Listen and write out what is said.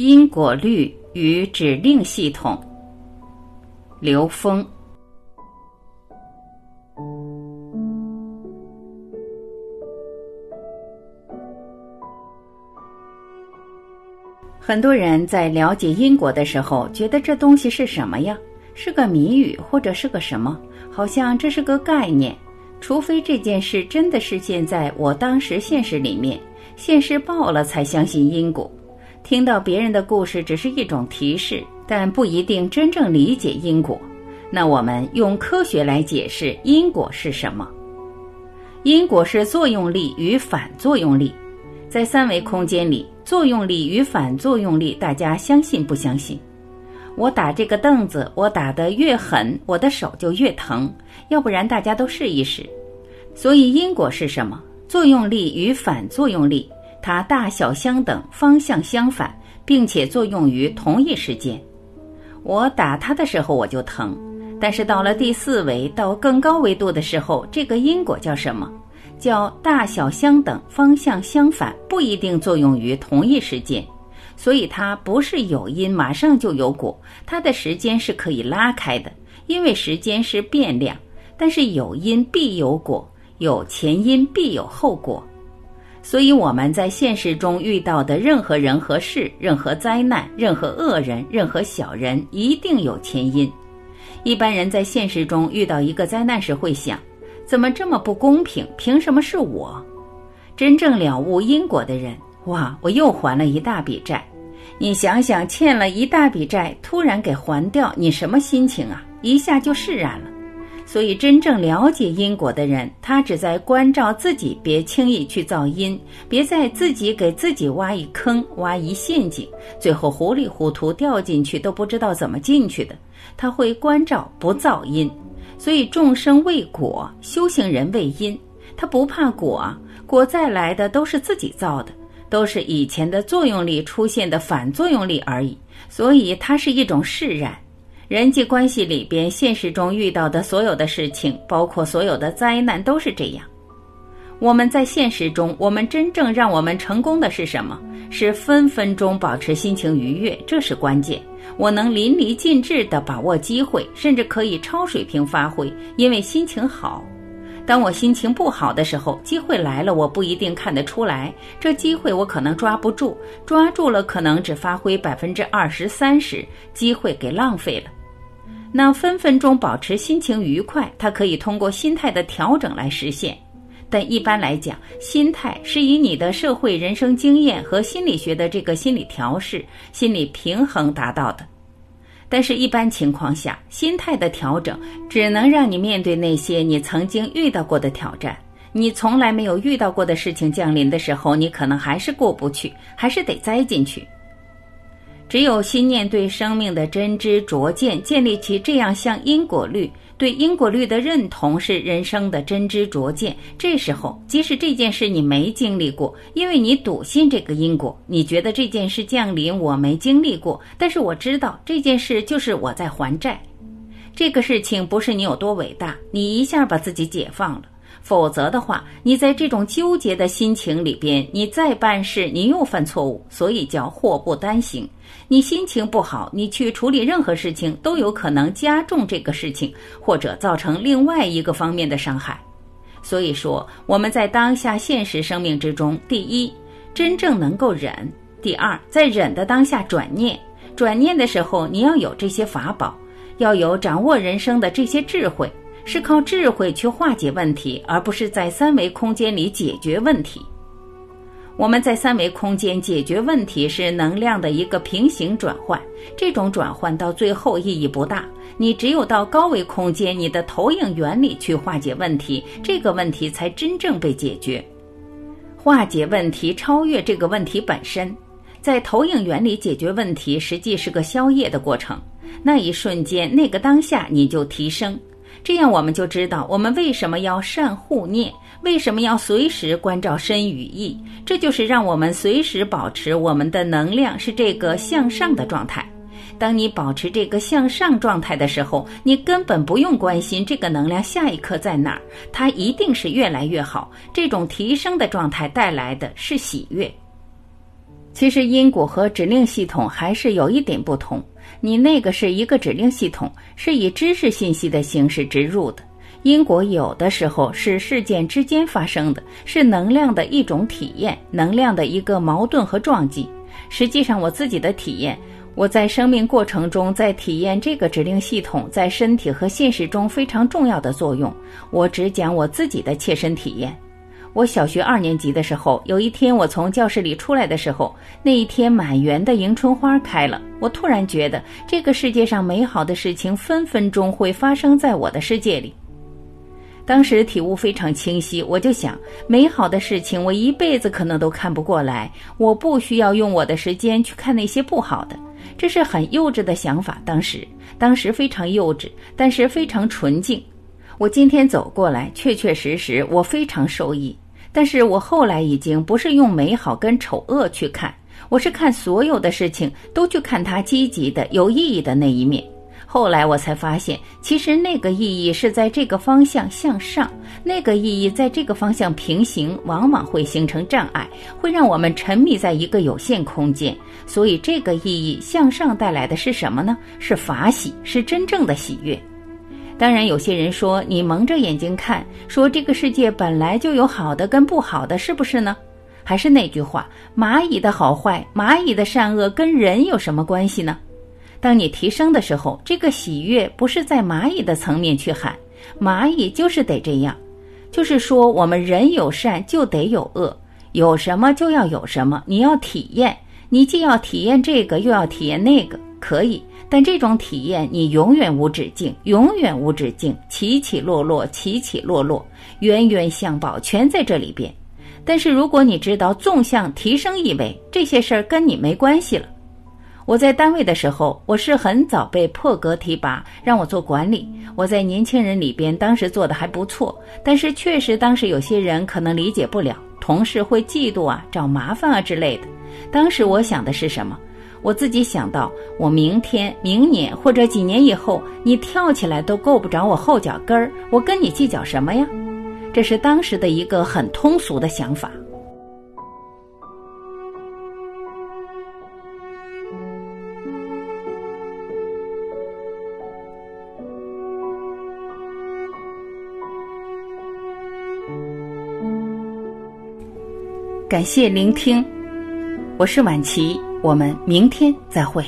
因果律与指令系统。刘峰。很多人在了解因果的时候，觉得这东西是什么呀？是个谜语，或者是个什么？好像这是个概念。除非这件事真的是现在我当时现实里面，现实报了才相信因果。听到别人的故事只是一种提示，但不一定真正理解因果。那我们用科学来解释因果是什么？因果是作用力与反作用力，在三维空间里，作用力与反作用力，大家相信不相信？我打这个凳子，我打得越狠，我的手就越疼。要不然大家都试一试。所以因果是什么？作用力与反作用力，它大小相等，方向相反，并且作用于同一时间。我打它的时候我就疼，但是到了第四维到更高维度的时候，这个因果叫什么？叫大小相等，方向相反，不一定作用于同一时间。所以它不是有因马上就有果，它的时间是可以拉开的，因为时间是变量。但是有因必有果，有前因必有后果。所以我们在现实中遇到的任何人和事、任何灾难、任何恶人、任何小人，一定有前因。一般人在现实中遇到一个灾难时会想：怎么这么不公平？凭什么是我？真正了悟因果的人，哇，我又还了一大笔债。你想想，欠了一大笔债，突然给还掉，你什么心情啊？一下就释然了。所以，真正了解因果的人，他只在关照自己，别轻易去造因，别在自己给自己挖一坑、挖一陷阱，最后糊里糊涂掉进去都不知道怎么进去的。他会关照不造因，所以众生为果，修行人为因。他不怕果，果再来的都是自己造的。都是以前的作用力出现的反作用力而已，所以它是一种释然。人际关系里边，现实中遇到的所有的事情，包括所有的灾难，都是这样。我们在现实中，我们真正让我们成功的是什么？是分分钟保持心情愉悦，这是关键。我能淋漓尽致地把握机会，甚至可以超水平发挥，因为心情好。当我心情不好的时候，机会来了，我不一定看得出来。这机会我可能抓不住，抓住了可能只发挥百分之二十三十，机会给浪费了。那分分钟保持心情愉快，它可以通过心态的调整来实现。但一般来讲，心态是以你的社会人生经验和心理学的这个心理调试、心理平衡达到的。但是，一般情况下，心态的调整只能让你面对那些你曾经遇到过的挑战。你从来没有遇到过的事情降临的时候，你可能还是过不去，还是得栽进去。只有心念对生命的真知灼见，建立起这样像因果律。对因果律的认同是人生的真知灼见。这时候，即使这件事你没经历过，因为你笃信这个因果，你觉得这件事降临我没经历过，但是我知道这件事就是我在还债。这个事情不是你有多伟大，你一下把自己解放了。否则的话，你在这种纠结的心情里边，你再办事，你又犯错误，所以叫祸不单行。你心情不好，你去处理任何事情都有可能加重这个事情，或者造成另外一个方面的伤害。所以说，我们在当下现实生命之中，第一，真正能够忍；第二，在忍的当下转念。转念的时候，你要有这些法宝，要有掌握人生的这些智慧。是靠智慧去化解问题，而不是在三维空间里解决问题。我们在三维空间解决问题是能量的一个平行转换，这种转换到最后意义不大。你只有到高维空间，你的投影原理去化解问题，这个问题才真正被解决。化解问题超越这个问题本身，在投影原理解决问题，实际是个消业的过程。那一瞬间，那个当下，你就提升。这样我们就知道我们为什么要善护念，为什么要随时关照身与意。这就是让我们随时保持我们的能量是这个向上的状态。当你保持这个向上状态的时候，你根本不用关心这个能量下一刻在哪儿，它一定是越来越好。这种提升的状态带来的是喜悦。其实因果和指令系统还是有一点不同。你那个是一个指令系统，是以知识信息的形式植入的。因果有的时候是事件之间发生的，是能量的一种体验，能量的一个矛盾和撞击。实际上，我自己的体验，我在生命过程中在体验这个指令系统在身体和现实中非常重要的作用。我只讲我自己的切身体验。我小学二年级的时候，有一天我从教室里出来的时候，那一天满园的迎春花开了。我突然觉得，这个世界上美好的事情分分钟会发生在我的世界里。当时体悟非常清晰，我就想，美好的事情我一辈子可能都看不过来，我不需要用我的时间去看那些不好的。这是很幼稚的想法，当时，当时非常幼稚，但是非常纯净。我今天走过来，确确实实我非常受益。但是我后来已经不是用美好跟丑恶去看，我是看所有的事情都去看它积极的、有意义的那一面。后来我才发现，其实那个意义是在这个方向向上，那个意义在这个方向平行，往往会形成障碍，会让我们沉迷在一个有限空间。所以这个意义向上带来的是什么呢？是法喜，是真正的喜悦。当然，有些人说你蒙着眼睛看，说这个世界本来就有好的跟不好的，是不是呢？还是那句话，蚂蚁的好坏，蚂蚁的善恶跟人有什么关系呢？当你提升的时候，这个喜悦不是在蚂蚁的层面去喊，蚂蚁就是得这样，就是说我们人有善就得有恶，有什么就要有什么，你要体验，你既要体验这个，又要体验那个，可以。但这种体验，你永远无止境，永远无止境，起起落落，起起落落，冤冤相报全在这里边。但是如果你知道纵向提升意味，这些事儿跟你没关系了。我在单位的时候，我是很早被破格提拔，让我做管理。我在年轻人里边，当时做的还不错，但是确实当时有些人可能理解不了，同事会嫉妒啊，找麻烦啊之类的。当时我想的是什么？我自己想到，我明天、明年或者几年以后，你跳起来都够不着我后脚跟儿，我跟你计较什么呀？这是当时的一个很通俗的想法。感谢聆听，我是晚琪。我们明天再会。